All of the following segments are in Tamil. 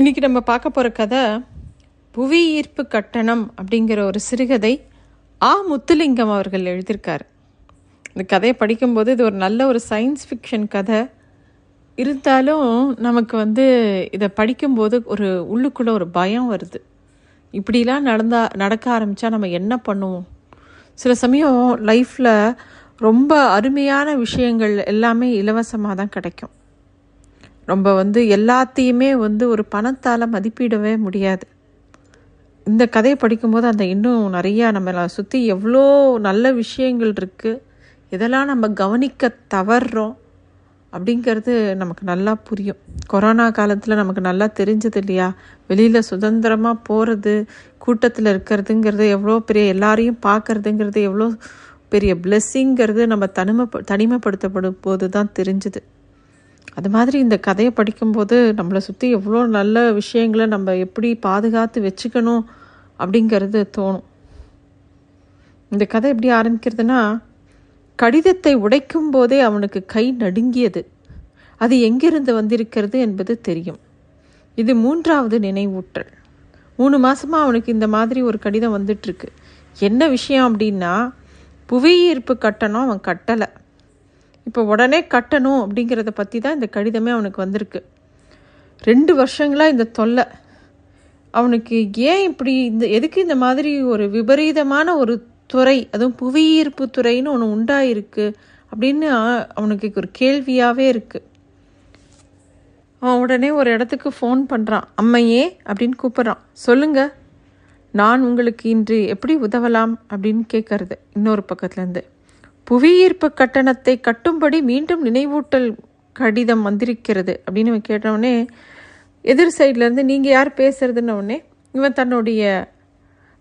இன்றைக்கி நம்ம பார்க்க போகிற கதை புவி ஈர்ப்பு கட்டணம் அப்படிங்கிற ஒரு சிறுகதை ஆ. முத்துலிங்கம் அவர்கள் எழுதியிருக்காரு. இந்த கதையை படிக்கும்போது இது ஒரு நல்ல ஒரு சயின்ஸ் ஃபிக்ஷன் கதை. இருந்தாலும் நமக்கு வந்து இதை படிக்கும்போது ஒரு உள்ளுக்குள்ளே ஒரு பயம் வருது. இப்படிலாம் நடந்தா நடக்க ஆரம்பித்தா நம்ம என்ன பண்ணுவோம்? சில சமயம் லைஃப்பில் ரொம்ப அருமையான விஷயங்கள் எல்லாமே இலவசமாக தான் கிடைக்கும். ரொம்ப வந்து எல்லாத்தையுமே வந்து ஒரு பணத்தால் மதிப்பிடவே முடியாது. இந்த கதையை படிக்கும்போது அந்த இன்னும் நிறையா நம்மளை சுற்றி எவ்வளோ நல்ல விஷயங்கள் இருக்குது இதெல்லாம் நம்ம கவனிக்க தவறுறோம் அப்படிங்கிறது நமக்கு நல்லா புரியும். கொரோனா காலத்தில் நமக்கு நல்லா தெரிஞ்சது இல்லையா? வெளியில் சுதந்திரமாக போகிறது கூட்டத்தில் இருக்கிறதுங்கிறது எவ்வளோ பெரிய எல்லாரையும் பார்க்கறதுங்கிறது எவ்வளோ பெரிய பிளெஸ்ஸிங்கிறது நம்ம தனிமை தனிமைப்படுத்தப்படும் போது தான் தெரிஞ்சுது. அது மாதிரி இந்த கதையை படிக்கும்போது நம்மளை சுற்றி எவ்வளோ நல்ல விஷயங்களை நம்ம எப்படி பாதுகாத்து வச்சுக்கணும் அப்படிங்கிறது தோணும். இந்த கதை எப்படி ஆரம்பிக்கிறதுனா கடிதத்தை உடைக்கும் போதே அவனுக்கு கை நடுங்கியது. அது எங்கிருந்து வந்திருக்கிறது என்பது தெரியும். இது மூன்றாவது நினைவூட்டல். மூணு மாதமாக அவனுக்கு இந்த மாதிரி ஒரு கடிதம் வந்துட்டுருக்கு என்ன விஷயம் அப்படின்னா புவியீர்ப்பு கட்டணம் அவன் கட்டலை. இப்போ உடனே கட்டணும் அப்படிங்கிறத பற்றி தான் இந்த கடிதமே அவனுக்கு வந்திருக்கு. ரெண்டு வருஷங்களாக இந்த தொல்லை. அவனுக்கு ஏன் இப்படி இந்த எதுக்கு இந்த மாதிரி ஒரு விபரீதமான ஒரு துறை அதுவும் புவியீர்ப்பு துறைன்னு ஒன்று உண்டாயிருக்கு அப்படின்னு அவனுக்கு ஒரு கேள்வியாகவே இருக்குது அவன் உடனே ஒரு இடத்துக்கு ஃபோன் பண்ணுறான் அம்மையே அப்படின்னு கூப்பிட்றான். சொல்லுங்க நான் உங்களுக்கு இன்று எப்படி உதவலாம் அப்படின்னு கேட்கறது இன்னொரு பக்கத்துலேருந்து புவியீர்ப்பு கட்டணத்தை கட்டும்படி மீண்டும் நினைவூட்டல் கடிதம் வந்திருக்கிறது அப்படின்னு கேட்டவுடனே எதிர் சைட்லேருந்து நீங்கள் யார் பேசுறதுன்னு உடனே இவன் தன்னுடைய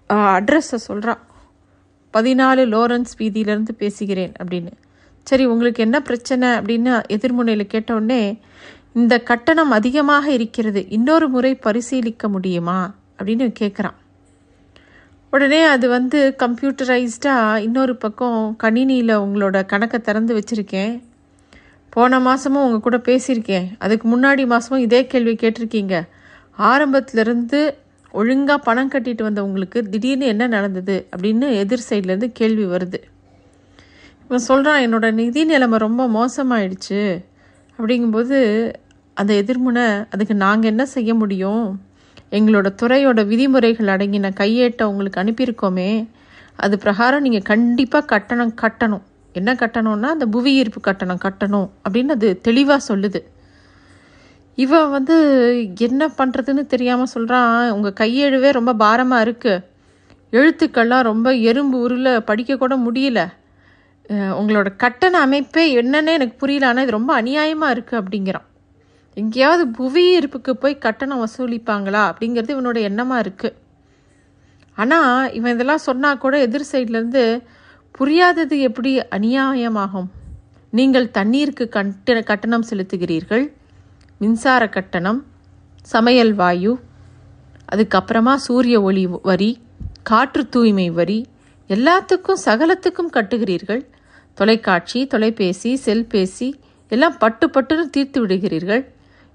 அட்ரஸை சொல்கிறான் பதினாலு லோரன்ஸ் வீதியிலேருந்து பேசுகிறேன் அப்படின்னு. சரி உங்களுக்கு என்ன பிரச்சனை அப்படின்னு எதிர்முனையில் கேட்டவுடனே இந்த கட்டணம் அதிகமாக இருக்கிறது இன்னொரு முறை பரிசீலிக்க முடியுமா அப்படின்னு கேட்குறான் உடனே அது வந்து கம்ப்யூட்டரைஸ்டாக இன்னொரு பக்கம் கணினியில் உங்களோட கணக்கை திறந்து வச்சுருக்கேன். போன மாதமும் உங்கள் கூட பேசியிருக்கேன். அதுக்கு முன்னாடி மாதமும் இதே கேள்வி கேட்டிருக்கீங்க. ஆரம்பத்துலேருந்து ஒழுங்காக பணம் கட்டிட்டு வந்த உங்களுக்கு திடீர்னு என்ன நடந்தது அப்படின்னு எதிர் சைட்லேருந்து கேள்வி வருது. இவன் சொல்கிறான் என்னோட நிதி நிலைமை ரொம்ப மோசமாயிடுச்சு. அப்படிங்கும்போது அந்த எதிர்முனை அதுக்கு நாங்கள் என்ன செய்ய முடியும்? எங்களோட துறையோட விதிமுறைகள் அடங்கின கையேட்டை உங்களுக்கு அனுப்பியிருக்கோமே அது பிரகாரம் நீங்கள் கண்டிப்பாக கட்டணம் கட்டணும். என்ன கட்டணும்னா அந்த புவி ஈர்ப்பு கட்டணம் கட்டணும் அப்படின்னு அது தெளிவாக சொல்லுது. இவன் வந்து என்ன பண்ணுறதுன்னு தெரியாமல் சொல்கிறான் உங்கள் கையெழுவே ரொம்ப பாரமாக இருக்குது எழுத்துக்கள்லாம் ரொம்ப எறும்பு உருள படிக்கக்கூட முடியல. உங்களோட கட்டண அமைப்பே என்னன்னு எனக்கு புரியல ஆனால் இது ரொம்ப அநியாயமாக இருக்குது அப்படிங்கிறான். எங்கேயாவது புவி இருப்புக்கு போய் கட்டணம் வசூலிப்பாங்களா அப்படிங்கிறது இவனோட எண்ணமாக இருக்குது ஆனால் இவன் இதெல்லாம் சொன்னால் கூட எதிர் சைட்லேருந்து புரியாதது எப்படி அநியாயமாகும்? நீங்கள் தண்ணீருக்கு கட்ட கட்டணம் செலுத்துகிறீர்கள். மின்சார கட்டணம் சமையல் வாயு அதுக்கப்புறமா சூரிய ஒளி வரி காற்று தூய்மை வரி எல்லாத்துக்கும் சகலத்துக்கும் கட்டுகிறீர்கள். தொலைக்காட்சி தொலைபேசி செல்பேசி எல்லாம் பட்டு பட்டுன்னு தீர்த்து விடுகிறீர்கள்.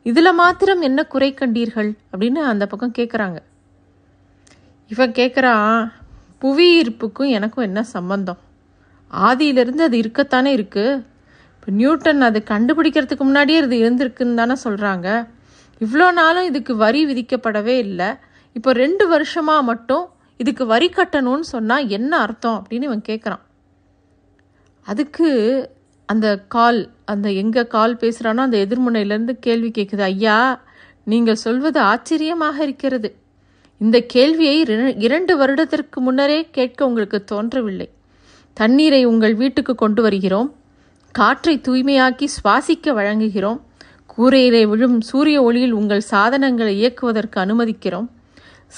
இதில் மாத்திரம் என்ன குறை கண்டீர்கள்? அப்படின்னு அந்த பக்கம் கேட்குறாங்க இவன் கேட்குறான் புவி ஈர்ப்புக்கும் எனக்கும் என்ன சம்பந்தம்? ஆதியிலிருந்து அது இருக்கத்தானே இருக்குது இப்போ நியூட்டன் அது கண்டுபிடிக்கிறதுக்கு முன்னாடியே இது இருந்திருக்குன்னு தானே சொல்கிறாங்க இவ்வளோ நாளும் இதுக்கு வரி விதிக்கப்படவே இல்லை. இப்போ ரெண்டு வருஷமாக மட்டும் இதுக்கு வரி கட்டணும்னு சொன்னால் என்ன அர்த்தம் அப்படின்னு இவன் கேட்குறான் அதுக்கு அந்த கால் அந்த எங்கே கால் பேசுகிறானோ அந்த எதிர்முனையிலேருந்து கேள்வி கேட்குது ஐயா நீங்கள் சொல்வது ஆச்சரியமாக இருக்கிறது. இந்த கேள்வியை இரண்டு வருடத்திற்கு முன்னரே கேட்க உங்களுக்கு தோன்றவில்லை. தண்ணீரை உங்கள் வீட்டுக்கு கொண்டு வருகிறோம். காற்றை தூய்மையாக்கி சுவாசிக்க வழங்குகிறோம். கூரையிலே விழும் சூரிய ஒளியில் உங்கள் சாதனங்களை இயக்குவதற்கு அனுமதிக்கிறோம்.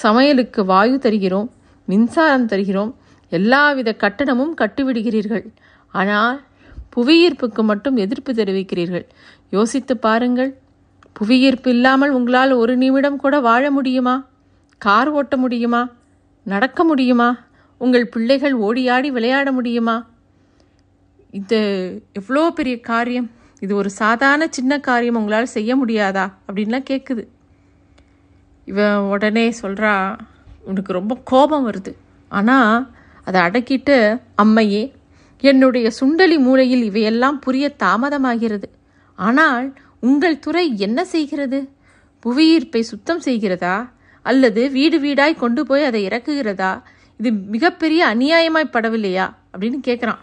சமையலுக்கு வாயு தருகிறோம். மின்சாரம் தருகிறோம். எல்லாவித கட்டணமும் கட்டிவிடுகிறீர்கள். ஆனால் புவியீர்ப்புக்கு மட்டும் எதிர்ப்பு தெரிவிக்கிறீர்கள். யோசித்து பாருங்கள். புவியீர்ப்பு இல்லாமல் உங்களால் ஒரு நிமிடம் கூட வாழ முடியுமா? கார் ஓட்ட முடியுமா? நடக்க முடியுமா? உங்கள் பிள்ளைகள் ஓடியாடி விளையாட முடியுமா? இது எவ்வளோ பெரிய காரியம். இது ஒரு சாதாரண சின்ன காரியம். உங்களால் செய்ய முடியாதா? அப்படின்லாம் கேட்குது இவன் உடனே சொல்கிறா உனக்கு ரொம்ப கோபம் வருது. ஆனால் அதை அடக்கிட்டு அம்மையே என்னுடைய சுண்டலி மூலையில் இவையெல்லாம் புரிய தாமதமாகிறது. ஆனால் உங்கள் துறை என்ன செய்கிறது? புவியீர்ப்பை சுத்தம் செய்கிறதா? அல்லது வீடு வீடாய் கொண்டு போய் அதை இறக்குகிறதா? இது மிகப்பெரிய அநியாயமாய் படவில்லையா? அப்படின்னு கேட்குறான்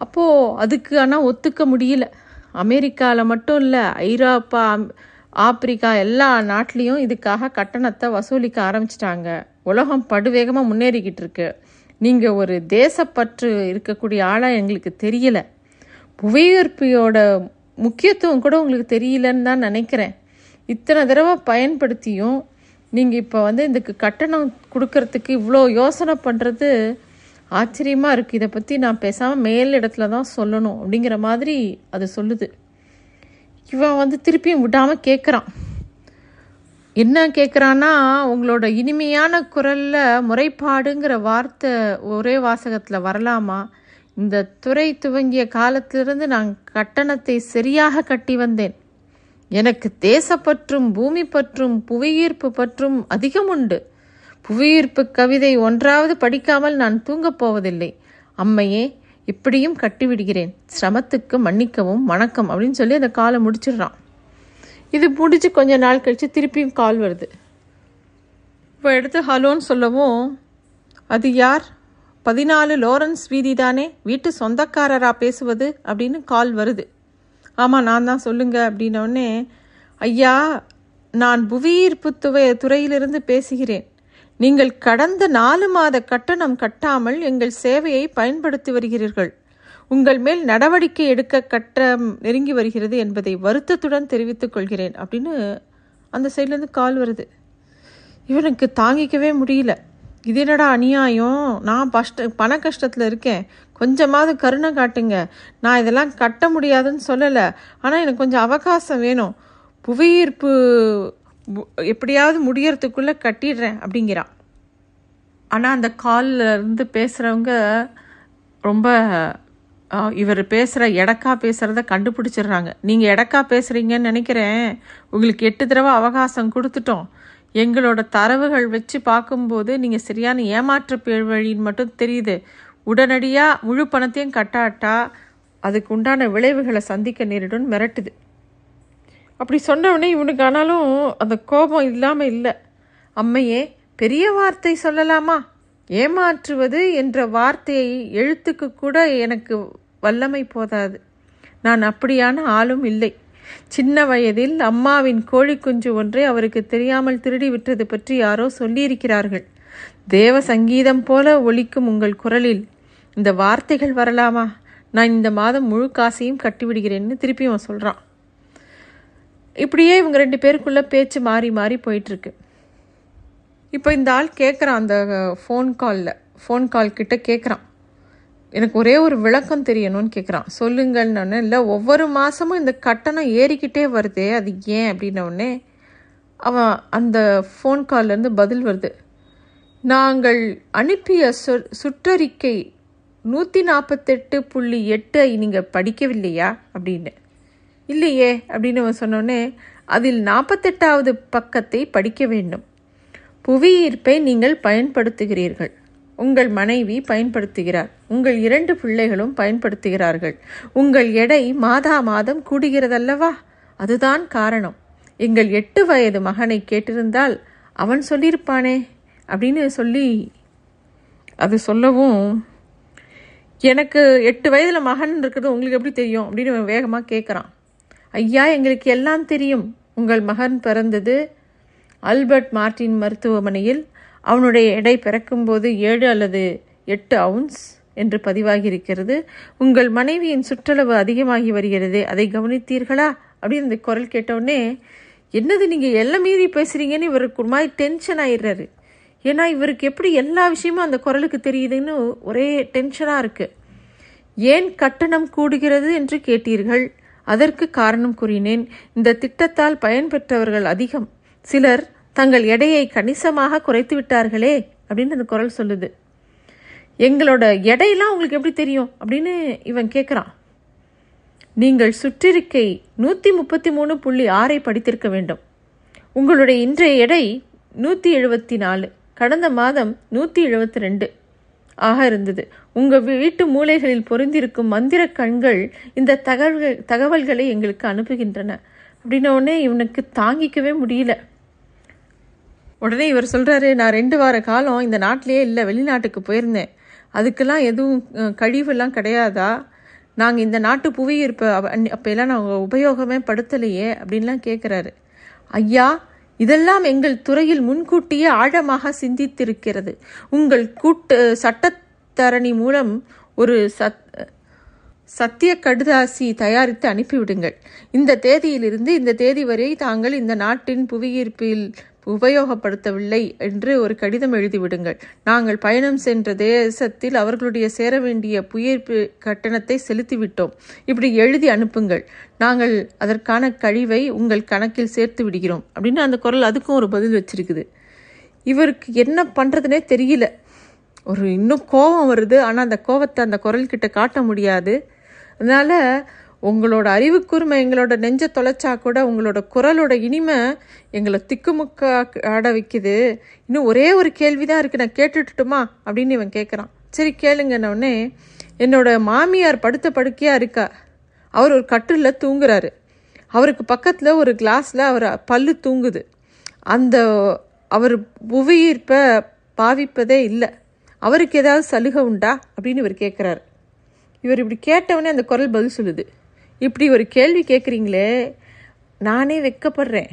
அப்போது அதுக்கு ஆனால் ஒத்துக்க முடியல. அமெரிக்காவில் மட்டும் இல்லை ஐரோப்பா ஆப்பிரிக்கா எல்லா நாட்டிலையும் இதுக்காக கட்டணத்தை வசூலிக்க ஆரம்பிச்சிட்டாங்க. உலகம் படுவேகமாக முன்னேறிக்கிட்டு இருக்குது நீங்கள் ஒரு தேசப்பற்று இருக்கக்கூடிய ஆளாக எங்களுக்கு தெரியல. புவியீர்ப்பியோட முக்கியத்துவம் கூட உங்களுக்கு தெரியலன்னு தான் நினைக்கிறேன். இத்தனை தடவை பயன்படுத்தியும் நீங்கள் இப்போ வந்து இதுக்கு கட்டணம் கொடுக்கறதுக்கு இவ்வளோ யோசனை பண்ணுறது ஆச்சரியமாக இருக்குது இதை பற்றி நான் பேசாமல் மேல் இடத்துல தான் சொல்லணும் அப்படிங்கிற மாதிரி அது சொல்லுது. இவன் வந்து திருப்பியும் விடாமல் கேட்குறான் என்ன கேட்குறான்னா உங்களோட இனிமையான குரலில் முறைப்பாடுங்கிற வார்த்தை ஒரே வாசகத்தில் வரலாமா? இந்த துறை துவங்கிய காலத்திலிருந்து நான் கட்டணத்தை சரியாக கட்டி வந்தேன். எனக்கு தேசப்பற்றும் பூமி பற்றும் புவியீர்ப்பு பற்றும் அதிகம் உண்டு. புவியீர்ப்பு கவிதை ஒன்றாவது படிக்காமல் நான் தூங்கப் போவதில்லை. அம்மையே இப்படியும் கட்டிவிடுகிறேன் சிரமத்துக்கு மன்னிக்கவும் வணக்கம் அப்படின்னு சொல்லி அந்த காலை முடிச்சிடுறான். இது முடிச்சு கொஞ்ச நாள் கழித்து திருப்பியும் கால் வருது. இப்போ எடுத்து ஹலோன்னு சொல்லவும் அது யார்? பதினாலு லோரன்ஸ் வீதி தானே? வீட்டு சொந்தக்காரராக பேசுவது அப்படின்னு கால் வருது. ஆமாம் நான் தான் சொல்லுங்க அப்படின்னோடனே ஐயா நான் புவியீர்ப்பு துவை துறையிலிருந்து பேசுகிறேன். நீங்கள் கடந்த நாலு மாத கட்டணம் கட்டாமல் எங்கள் சேவையை பயன்படுத்தி வருகிறீர்கள். உங்கள் மேல் நடவடிக்கை எடுக்க கட்டம் நெருங்கி வருகிறது என்பதை வருத்தத்துடன் தெரிவித்துக் கொள்கிறேன் அப்படின்னு அந்த சைட்லேருந்து கால் வருது. இவனுக்கு தாங்கிக்கவே முடியல. இது என்னடா அநியாயம்? நான் பஷ்ட பண கஷ்டத்தில் இருக்கேன். கொஞ்சமாவது கருணை காட்டுங்க. நான் இதெல்லாம் கட்ட முடியாதுன்னு சொல்லலை. ஆனால் எனக்கு கொஞ்சம் அவகாசம் வேணும். புவியீர்ப்பு எப்படியாவது முடியறதுக்குள்ளே கட்டிடுறேன் அப்படிங்கிறான் ஆனால் அந்த காலில் இருந்து பேசுகிறவங்க ரொம்ப இவர் பேசுகிற எடக்கா பேசுகிறத கண்டுபிடிச்சிடுறாங்க. நீங்கள் எடக்கா பேசுகிறீங்கன்னு நினைக்கிறேன். உங்களுக்கு எட்டு தடவை அவகாசம் கொடுத்துட்டோம். எங்களோட தரவுகள் வச்சு பார்க்கும்போது நீங்கள் சரியான ஏமாற்று பேழ்வழின்னு மட்டும் தெரியுது. உடனடியாக முழு பணத்தையும் கட்டாட்டா அதுக்கு உண்டான விளைவுகளை சந்திக்க நேரிடும் மிரட்டுது. அப்படி சொன்ன இவனுக்கு ஆனாலும் அந்த கோபம் இல்லாமல் இல்லை. அம்மையே பெரிய வார்த்தை சொல்லலாமா? ஏமாற்றுவது என்ற வார்த்தையை எழுத்துக்கு கூட எனக்கு வல்லமை போதாது. நான் அப்படியான ஆளும் இல்லை. சின்ன வயதில் அம்மாவின் கோழி குஞ்சு ஒன்றை அவருக்கு தெரியாமல் திருடி விட்டது பற்றி யாரோ சொல்லியிருக்கிறார்கள். தேவ சங்கீதம் போல ஒலிக்கும் உங்கள் குரலில் இந்த வார்த்தைகள் வரலாமா? நான் இந்த மாதம் முழு காசையும் கட்டிவிடுகிறேன்னு திருப்பி அவன் சொல்கிறான் இப்படியே இவங்க ரெண்டு பேருக்குள்ள பேச்சு மாறி மாறி போயிட்டுருக்கு இப்போ இந்த ஆள் கேட்குறான் அந்த ஃபோன் காலில் ஃபோன் கால் கிட்ட கேட்குறான் எனக்கு ஒரே ஒரு விளக்கம் தெரியணும்னு கேட்குறான் சொல்லுங்கள்னு இல்லை ஒவ்வொரு மாதமும் இந்த கட்டணம் ஏறிக்கிட்டே வருதே அது ஏன் அப்படின்ன அவன் அந்த ஃபோன் கால்லேருந்து பதில் வருது. நாங்கள் அனுப்பிய சு சுற்றறிக்கை நூற்றி நாற்பத்தெட்டு புள்ளி எட்டை நீங்கள் படிக்கவில்லையா? அப்படின்னு. இல்லையே அப்படின்னு அவன் சொன்னோடனே அதில் நாற்பத்தெட்டாவது பக்கத்தை படிக்க வேண்டும். புவியீர்ப்பை நீங்கள் பயன்படுத்துகிறீர்கள். உங்கள் மனைவி பயன்படுத்துகிறார். உங்கள் இரண்டு பிள்ளைகளும் பயன்படுத்துகிறார்கள். உங்கள் எடை மாதா மாதம் கூடுகிறதல்லவா? அதுதான் காரணம். எங்கள் எட்டு வயது மகனை கேட்டிருந்தால் அவன் சொல்லியிருப்பானே அப்படின்னு சொல்லி அது சொல்லவும் எனக்கு எட்டு வயதில் மகன் இருக்கிறது உங்களுக்கு எப்படி தெரியும்? அப்படின்னு வேகமாக கேட்குறான் ஐயா எங்களுக்கு எல்லாம் தெரியும். உங்கள் மகன் பிறந்தது ஆல்பர்ட் மார்டின் மருத்துவமனையில் அவனுடைய எடை பிறக்கும்போது ஏழு அல்லது எட்டு அவுன்ஸ் என்று பதிவாகி இருக்கிறது உங்கள் மனைவியின் சுற்றளவு அதிகமாகி வருகிறது அதை கவனித்தீர்களா? அப்படின்னு இந்த குரல் கேட்டவுடனே என்னது நீங்கள் எல்லாம் மீறி பேசுகிறீங்கன்னு இவருக்கு ஒரு மாதிரி டென்ஷன் ஆயிடுறாரு. ஏன்னா இவருக்கு எப்படி எல்லா விஷயமும் அந்த குரலுக்கு தெரியுதுன்னு ஒரே டென்ஷனாக இருக்குது ஏன் கட்டணம் கூடுகிறது என்று கேட்டீர்கள்? அதற்கு காரணம் கூறினேன். இந்த திட்டத்தால் பயன்பெற்றவர்கள் அதிகம். சிலர் தங்கள் எடையை கணிசமாக குறைத்து விட்டார்களே அப்படின்னு அந்த குரல் சொல்லுது. எங்களோட எடையெல்லாம் உங்களுக்கு எப்படி தெரியும்? அப்படின்னு இவன் கேட்குறான் நீங்கள் சுற்றிருக்கை நூற்றி முப்பத்தி மூணு புள்ளி ஆறை படித்திருக்க வேண்டும். உங்களுடைய இன்றைய எடை நூற்றி எழுபத்தி நாலு கடந்த மாதம் நூற்றி எழுபத்தி ரெண்டு ஆக இருந்தது. உங்கள் வீட்டு மூலைகளில் பொருந்திருக்கும் மந்திர கண்கள் இந்த தகவல்கள் தகவல்களை எங்களுக்கு அனுப்புகின்றன. அப்படின்ன உடனே இவனுக்கு தாங்கிக்கவே முடியல. உடனே இவர் சொல்கிறாரு நான் ரெண்டு வார காலம் இந்த நாட்டிலேயே இல்லை வெளிநாட்டுக்கு போயிருந்தேன். அதுக்கெல்லாம் எதுவும் கழிவுலாம் கிடையாதா? நாங்கள் இந்த நாட்டு புவியீர்ப்பு அப்போல்லாம் நாங்கள் உபயோகமே படுத்தலையே அப்படின்லாம் கேட்குறாரு ஐயா இதெல்லாம் எங்கள் துறையில் முன்கூட்டியே ஆழமாக சிந்தித்திருக்கிறது. உங்கள் கூட்டு சட்டத்தரணி மூலம் ஒரு சத் சத்திய கடுதாசி தயாரித்து அனுப்பிவிடுங்கள். இந்த தேதியிலிருந்து இந்த தேதி வரை தாங்கள் இந்த நாட்டின் புவியீர்ப்பில் உபயோகப்படுத்தவில்லை என்று ஒரு கடிதம் எழுதிவிடுங்கள். நாங்கள் பயணம் சென்ற தேசத்தில் அவர்களுடைய சேர வேண்டிய புவியீர்ப்பு கட்டணத்தை செலுத்திவிட்டோம். இப்படி எழுதி அனுப்புங்கள். நாங்கள் அதற்கான கழிவை உங்கள் கணக்கில் சேர்த்து விடுகிறோம். அப்படின்னு அந்த குரல் அதுக்கும் ஒரு பதில் வச்சிருக்குது. இவருக்கு என்ன பண்ணுறதுனே தெரியல. ஒரு இன்னும் கோபம் வருது. ஆனால் அந்த கோபத்தை அந்த குரல்கிட்ட காட்ட முடியாது. அதனால் உங்களோட அறிவுக்குரிமை எங்களோட நெஞ்ச தொலைச்சா கூட உங்களோட குரலோட இனிமை எங்களை திக்குமுக்க ஆட வைக்குது. இன்னும் ஒரே ஒரு கேள்வி தான் இருக்குது நான் கேட்டுட்டுமா அப்படின்னு இவன் கேட்குறான் சரி கேளுங்கன்னொடனே என்னோட மாமியார் படுத்த படுக்கையாக இருக்கா? அவர் ஒரு கட்டிலில் தூங்குறாரு. அவருக்கு பக்கத்தில் ஒரு கிளாஸில் அவர் பல்லு தூங்குது. அந்த அவர் புவியீர்ப்பை பாவிப்பதே இல்லை. அவருக்கு ஏதாவது சலுகை உண்டா? அப்படின்னு இவர் கேட்குறாரு இவர் இப்படி கேட்டவொடனே அந்த குரல் பதில் சொல்லுது. இப்படி ஒரு கேள்வி கேட்குறீங்களே நானே வெக்கப்படுறேன்.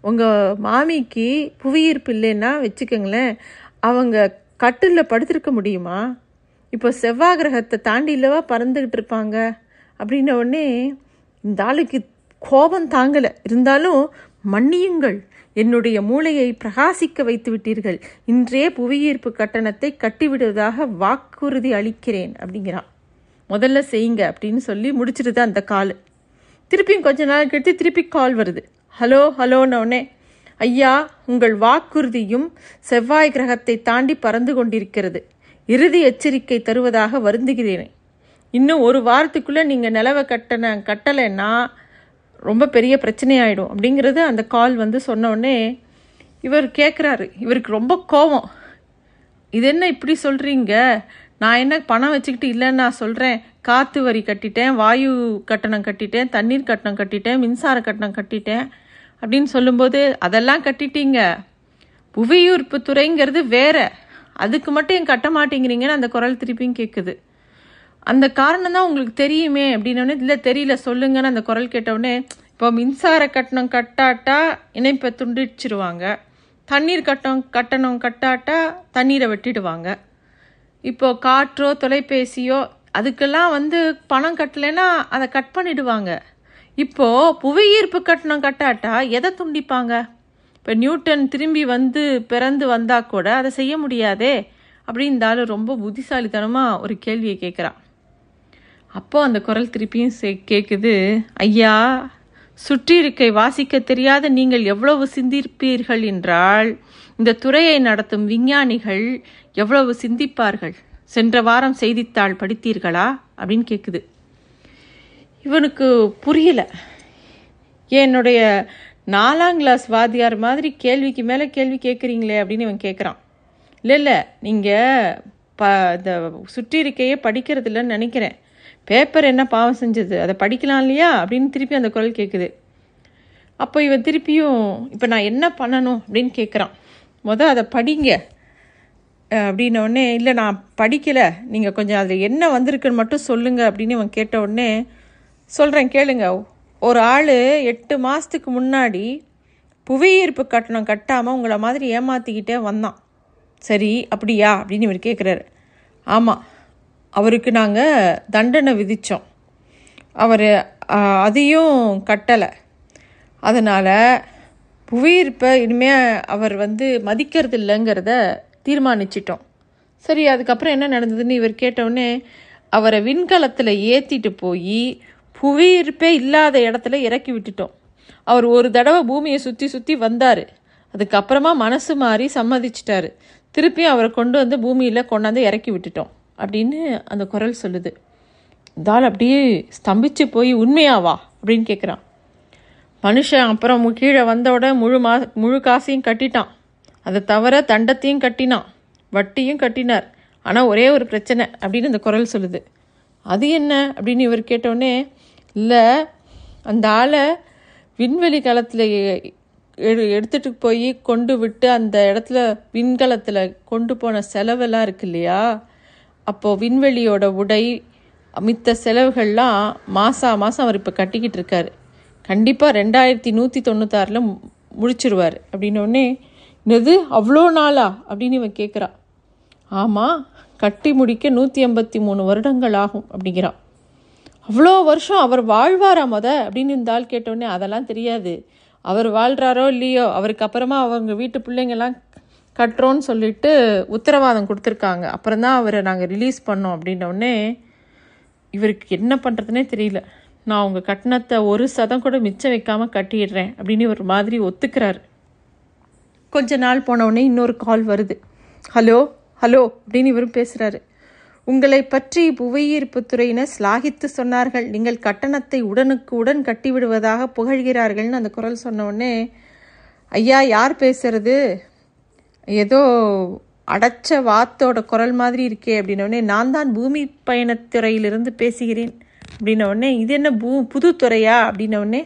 உங்கள் மாமிக்கு புவியீர்ப்பு இல்லைன்னா வச்சுக்கோங்களேன் அவங்க கட்டிலில் படுத்திருக்க முடியுமா? இப்போ செவ்வாய் கிரகத்தை தாண்டி இல்லவா பறந்துக்கிட்டு இருப்பாங்க? அப்படின்ன உடனே இந்த ஆளுக்கு கோபம் தாங்கலை. இருந்தாலும் மன்னியுங்கள் என்னுடைய மூளையை பிரகாசிக்க வைத்து விட்டீர்கள். இன்றே புவியீர்ப்பு கட்டணத்தை கட்டிவிடுவதாக வாக்குறுதி அளிக்கிறேன் அப்படிங்கிறான். முதல்ல செய்யுங்க அப்படின்னு சொல்லி முடிச்சிருது அந்த கால். திருப்பியும் கொஞ்ச நாள் கழித்து திருப்பி கால் வருது. ஹலோ ஹலோன்னொடனே ஐயா உங்கள் வாக்குறுதியும் செவ்வாய் கிரகத்தை தாண்டி பறந்து கொண்டிருக்கிறது. இறுதி எச்சரிக்கை தருவதாக வருந்துகிறேன். இன்னும் ஒரு வாரத்துக்குள்ளே நீங்கள் நிலவை கட்டண கட்டலைன்னா ரொம்ப பெரிய பிரச்சனையாயிடும். அப்படிங்கிறது அந்த கால் வந்து சொன்னோடனே இவர் கேட்குறாரு இவருக்கு ரொம்ப கோபம் இது என்ன இப்படி சொல்கிறீங்க நான் என்ன பணம் வச்சுக்கிட்டு இல்லைன்னு நான் சொல்கிறேன் காற்று வரி கட்டிட்டேன் வாயு கட்டணம் கட்டிட்டேன் தண்ணீர் கட்டணம் கட்டிட்டேன் மின்சார கட்டணம் கட்டிட்டேன் அப்படின்னு சொல்லும்போது அதெல்லாம் கட்டிட்டீங்க. புவியூர்ப்பு துறைங்கிறது வேற. அதுக்கு மட்டும் என் கட்ட மாட்டேங்கிறீங்கன்னு அந்த குரல் திருப்பியும் கேட்குது அந்த காரணம் தான் உங்களுக்கு தெரியுமே அப்படின்னோடனே இல்லை தெரியல சொல்லுங்கன்னு அந்த குரல் கேட்டவுடனே இப்போ மின்சார கட்டணம் கட்டாட்டா இணைப்பை துண்டிச்சிருவாங்க. தண்ணீர் கட்டணம் கட்டணம் கட்டாட்டா தண்ணீரை வெட்டிடுவாங்க. இப்போ காற்றோ தொலைபேசியோ அதுக்கெல்லாம் வந்து பணம் கட்டலைன்னா அதை கட் பண்ணிடுவாங்க. இப்போ புவியீர்ப்பு கட்டணம் கட்டாட்டா எதை துண்டிப்பாங்க? இப்போ நியூட்டன் திரும்பி வந்து பிறந்து வந்தா கூட அதை செய்ய முடியாதே அப்படின்னாலும் ரொம்ப புத்திசாலித்தனமாக ஒரு கேள்வியை கேட்குறான். அப்போ அந்த குரல் திருப்பியும் சே- கேட்குது ஐயா சுற்றியிருக்கை வாசிக்க தெரியாத நீங்கள் எவ்வளவு சிந்திப்பீர்கள் என்றால் இந்த துறையை நடத்தும் விஞ்ஞானிகள் எவ்வளவு சிந்திப்பார்கள்? சென்ற வாரம் செய்தித்தாள் படித்தீர்களா? அப்படின்னு கேட்குது இவனுக்கு புரியல. என்னுடைய நாலாம் கிளாஸ் வாத்தியார் மாதிரி கேள்விக்கு மேலே கேள்வி கேட்குறீங்களே அப்படின்னு இவன் கேட்குறான் இல்லை இல்லை நீங்கள் ப இந்த சுற்றிருக்கையே படிக்கிறது இல்லைன்னு நினைக்கிறேன். பேப்பர் என்ன பாவம் செஞ்சது? அதை படிக்கலாம் இல்லையா? அப்படின்னு திருப்பி அந்த குரல் கேட்குது அப்போ இவன் திருப்பியும் இப்போ நான் என்ன பண்ணணும் அப்படின்னு கேட்குறான் முத அதை படிங்க. அப்படின்ன உடனே இல்லை நான் படிக்கலை. நீங்கள் கொஞ்சம் அதில் என்ன வந்திருக்குன்னு மட்டும் சொல்லுங்கள் அப்படின்னு இவன் கேட்ட உடனே சொல்கிறேன் கேளுங்க. ஒரு ஆள் எட்டு மாதத்துக்கு முன்னாடி புவியீர்ப்பு கட்டணம் கட்டாமல் உங்களை மாதிரி ஏமாற்றிக்கிட்டே வந்தான். சரி அப்படியா? அப்படின்னு இவர் கேட்குறாரு ஆமாம் அவருக்கு நாங்கள் தண்டனை விதித்தோம் அவர் அதையும் கட்டலை. அதனால் புவியீர்ப்பை இனிமேல் அவர் வந்து மதிக்கிறது இல்லைங்கிறத தீர்மானிச்சிட்டோம். சரி அதுக்கப்புறம் என்ன நடந்ததுன்னு இவர் கேட்டவுடனே அவரை விண்கலத்தில் ஏற்றிட்டு போய் புவியீர்ப்பே இல்லாத இடத்துல இறக்கி விட்டுட்டோம். அவர் ஒரு தடவை பூமியை சுற்றி சுற்றி வந்தார். அதுக்கப்புறமா மனசு மாறி சம்மதிச்சிட்டாரு. திருப்பியும் அவரை கொண்டு வந்து பூமியில் கொண்டாந்து இறக்கி விட்டுட்டோம் அப்படின்னு அந்த குரல் சொல்லுது. இதால் அப்படியே ஸ்தம்பிச்சு போய் உண்மையாவா அப்படின்னு கேட்குறான் மனுஷன் அப்புறம் கீழே வந்தோட முழு மா முழு காசையும் கட்டிட்டான். அதை தவிர தண்டத்தையும் கட்டினான் வட்டியும் கட்டினார். ஆனால் ஒரே ஒரு பிரச்சனை அப்படின்னு இந்த குரல் சொல்லுது. அது என்ன அப்படின்னு இவர் கேட்டோடனே இல்லை அந்த ஆளை விண்வெளி காலத்தில் எடு போய் கொண்டு விட்டு அந்த இடத்துல விண்கலத்தில் கொண்டு போன செலவெல்லாம் இருக்கு இல்லையா? அப்போது விண்வெளியோட உடை மித்த செலவுகள்லாம் மாதம் மாதம் அவர் இப்போ கட்டிக்கிட்டு இருக்கார். கண்டிப்பாக ரெண்டாயிரத்தி நூற்றி தொண்ணூத்தாறில் முடிச்சிருவார். அப்படின்னோடனே என்னது? அவ்வளோ நாளா? அப்படின்னு இவன் கேட்குறா ஆமாம் கட்டி முடிக்க நூற்றி ஐம்பத்தி மூணு வருடங்கள் ஆகும் அப்படிங்கிறான் அவ்வளோ வருஷம் அவர் வாழ்வாரா மொத? அப்படின்னு இந்த ஆள் கேட்டோடனே அதெல்லாம் தெரியாது. அவர் வாழ்கிறாரோ இல்லையோ அவருக்கு அப்புறமா அவங்க வீட்டு பிள்ளைங்கெல்லாம் கட்டுறோன்னு சொல்லிட்டு உத்தரவாதம் கொடுத்துருக்காங்க. அப்புறம் தான் அவரை நாங்கள் ரிலீஸ் பண்ணோம் அப்படின்னோடனே இவருக்கு என்ன பண்ணுறதுனே தெரியல. நான் உங்கள் கட்டணத்தை ஒரு சதம் கூட மிச்சம் வைக்காமல் கட்டிடுறேன் அப்படின்னு ஒரு மாதிரி ஒத்துக்கிறாரு. கொஞ்ச நாள் போனவுடனே இன்னொரு கால் வருது. ஹலோ ஹலோ அப்படின்னு இவரும் பேசுகிறாரு உங்களை பற்றி புவியீர்ப்பு துறையினர் ஸ்லாகித்து சொன்னார்கள். நீங்கள் கட்டணத்தை உடனுக்கு உடன் கட்டிவிடுவதாக புகழ்கிறார்கள்னு அந்த குரல் சொன்ன ஐயா யார் பேசுறது? ஏதோ அடைச்ச வாத்தோட குரல் மாதிரி இருக்கே அப்படின்னோடனே நான் தான் பூமி பயணத்துறையிலிருந்து பேசுகிறேன் அப்படின்னோடனே இது என்ன பூ புது துறையா? அப்படின்ன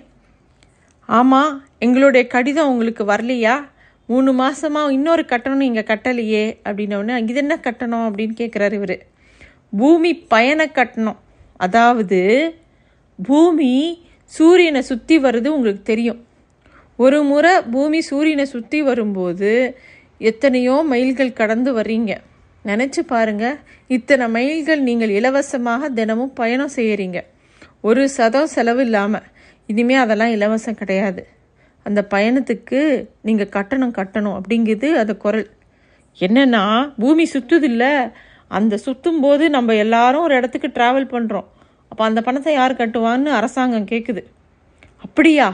ஆமாம் எங்களுடைய கடிதம் உங்களுக்கு வரலையா? மூணு மாதமாக இன்னொரு கட்டணம் இங்கே கட்டலையே அப்படின்னோடனே இது என்ன கட்டணம்? அப்படின்னு கேட்குறாரு இவர். பூமி பயண கட்டணம். அதாவது பூமி சூரியனை சுற்றி வருது உங்களுக்கு தெரியும். ஒரு முறை பூமி சூரியனை சுற்றி வரும்போது எத்தனையோ மைல்கள் கடந்து வர்றீங்க. நினச்சி பாருங்கள் இத்தனை மைல்கள் நீங்கள் இலவசமாக தினமும் பயணம் செய்கிறீங்க ஒரு சதம் செலவு இல்லாமல் இனிமேல் அதெல்லாம் இலவசம் கிடையாது. அந்த பயணத்துக்கு நீங்கள் கட்டணம் கட்டணும் அப்படிங்கிறது அந்த குரல். என்னன்னா பூமி சுற்றுதில்ல அந்த சுற்றும் போது நம்ம எல்லாரும் ஒரு இடத்துக்கு ட்ராவல் பண்ணுறோம் அப்போ அந்த பணத்தை யார் கட்டுவான்னு அரசாங்கம் கேட்குது அப்படியா?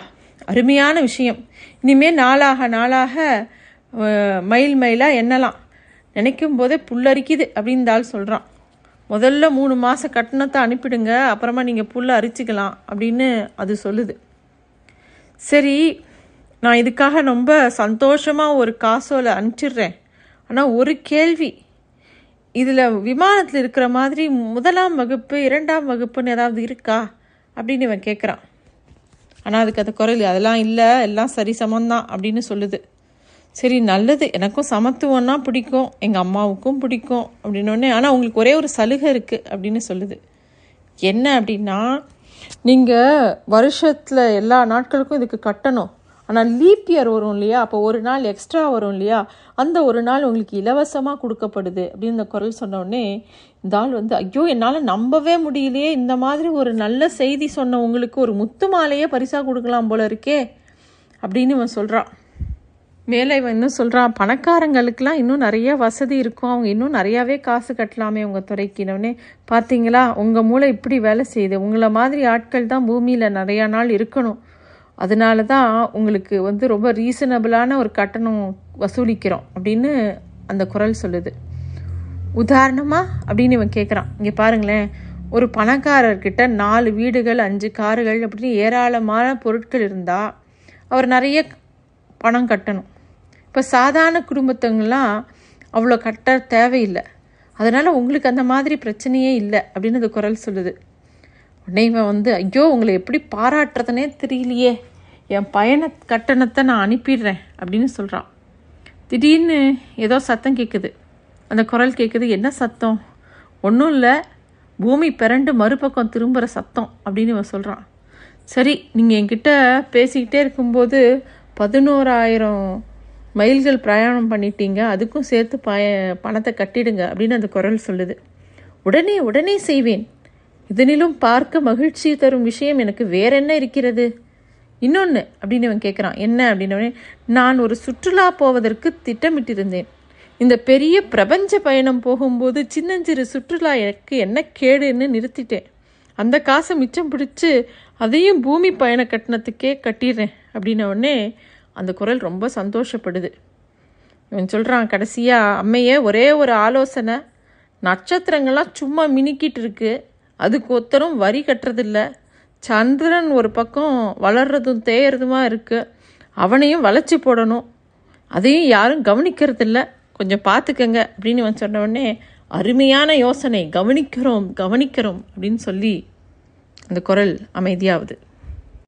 அருமையான விஷயம். இனிமேல் நாளாக நாளாக மயில் மைல் மைலாக எண்ணலாம். நினைக்கும் போதே புல்லரிக்குது அப்படின்னு சொல்கிறான் முதல்ல மூணு மாத கட்டணத்தை அனுப்பிடுங்க அப்புறமா நீங்கள் புல்லை அரிச்சிக்கலாம் அப்படின்னு அது சொல்லுது. சரி நான் இதுக்காக ரொம்ப சந்தோஷமாக ஒரு காசோலை அனுப்பிச்சிடுறேன். ஆனால் ஒரு கேள்வி. இதில் விமானத்தில் இருக்கிற மாதிரி முதலாம் வகுப்பு இரண்டாம் வகுப்புன்னு ஏதாவது இருக்கா? அப்படின்னு இவன் கேட்குறான் ஆனால் அதுக்கு அந்த குரல் அதெல்லாம் இல்லை. எல்லாம் சரி சமந்தான் அப்படின்னு சொல்லுது. சரி நல்லது. எனக்கும் சமத்துவம்னா பிடிக்கும். எங்கள் அம்மாவுக்கும் பிடிக்கும் அப்படின்னோடனே ஆனால் உங்களுக்கு ஒரே ஒரு சலுகை இருக்குது அப்படின்னு சொல்லுது. என்ன அப்படின்னா நீங்கள் வருஷத்தில் எல்லா நாட்களுக்கும் இதுக்கு கட்டணும். ஆனால் லீப் இயர் வரும் இல்லையா? அப்போ ஒரு நாள் எக்ஸ்ட்ரா வரும் இல்லையா? அந்த ஒரு நாள் உங்களுக்கு இலவசமாக கொடுக்கப்படுது அப்படின்னு இந்த குரல் சொன்னோடனே இந்த ஆள் வந்து ஐயோ என்னால் நம்பவே முடியலையே. இந்த மாதிரி ஒரு நல்ல செய்தி சொன்ன உங்களுக்கு ஒரு முத்து மாலையே பரிசாக கொடுக்கலாம் போல இருக்கே. அப்படின்னு இவன் சொல்கிறான் மேலே இவன் இன்னும் சொல்கிறான் பணக்காரங்களுக்கெல்லாம் இன்னும் நிறைய வசதி இருக்கும். அவங்க இன்னும் நிறையாவே காசு கட்டலாமே உங்கள் துறைக்கினவனே பார்த்தீங்களா உங்கள் மூளை இப்படி வேலை செய்யுது. உங்களை மாதிரி ஆட்கள் தான் பூமியில் நிறையா நாள் இருக்கணும். அதனால தான் உங்களுக்கு வந்து ரொம்ப ரீசனபிளான ஒரு கட்டணம் வசூலிக்கிறோம் அப்படின்னு அந்த குரல் சொல்லுது. உதாரணமா அப்படின்னு இவன் கேட்குறான் இங்கே பாருங்களேன். ஒரு பணக்காரர்கிட்ட நாலு வீடுகள் அஞ்சு கார்கள் அப்படின்னு ஏராளமான பொருட்கள் இருந்தால் அவர் நிறைய பணம் கட்டணும். இப்போ சாதாரண குடும்பத்தவங்களாம் அவ்வளோ கட்ட தேவையில்லை. அதனால் உங்களுக்கு அந்த மாதிரி பிரச்சனையே இல்லை அப்படின்னு அந்த குரல் சொல்லுது. உடனே இவன் வந்து ஐயோ உங்களை எப்படி பாராட்டுறதுனே தெரியலையே. என் பயண கட்டணத்தை நான் அனுப்பிடுறேன் அப்படின்னு சொல்கிறான் திடீர்னு ஏதோ சத்தம் கேட்குது அந்த குரல் கேட்குது என்ன சத்தம்? ஒன்றும் இல்லை பூமி பிறண்டு மறுபக்கம் திரும்புகிற சத்தம் அப்படின்னு இவன் சொல்கிறான் சரி நீங்கள் என்கிட்ட பேசிக்கிட்டே இருக்கும்போது பதினோராயிரம் மைல்கள் பிரயாணம் பண்ணிட்டீங்க அதுக்கும் சேர்த்து பய பணத்தை கட்டிடுங்க அப்படின்னு அந்த குரல் சொல்லுது. உடனே உடனே செய்வேன். இதனிலும் பார்க்க மகிழ்ச்சி தரும் விஷயம் எனக்கு வேற என்ன இருக்கிறது? இன்னொன்று அப்படின்னு இவன் கேட்குறான் என்ன அப்படின்னே நான் ஒரு சுற்றுலா போவதற்கு திட்டமிட்டிருந்தேன். இந்த பெரிய பிரபஞ்ச பயணம் போகும்போது சின்னஞ்சிறு சுற்றுலா எனக்கு என்ன கேடுன்னு நிறுத்திட்டேன். அந்த காசை மிச்சம் பிடிச்சி அதையும் பூமி பயண கட்டணத்துக்கே கட்டிடுறேன் அப்படின்ன அந்த குரல் ரொம்ப சந்தோஷப்படுது. இவன் சொல்கிறான் கடைசியாக அம்மையே ஒரே ஒரு ஆலோசனை. நட்சத்திரங்கள்லாம் சும்மா மினுக்கிட்டு இருக்குது அதுக்கு ஒத்தரும் வரி கட்டுறதில்ல. சந்திரன் ஒரு பக்கம் வளர்றதும் தேயறதுமா இருக்குது அவனையும் வளைச்சி போடணும். அதையும் யாரும் கவனிக்கிறதில்ல. கொஞ்சம் பார்த்துக்கங்க அப்படின்னு இவன் சொன்னவொடனே அருமையான யோசனை. கவனிக்கிறோம் கவனிக்கிறோம் அப்படின்னு சொல்லி அந்த குரல் அமைதியாகுது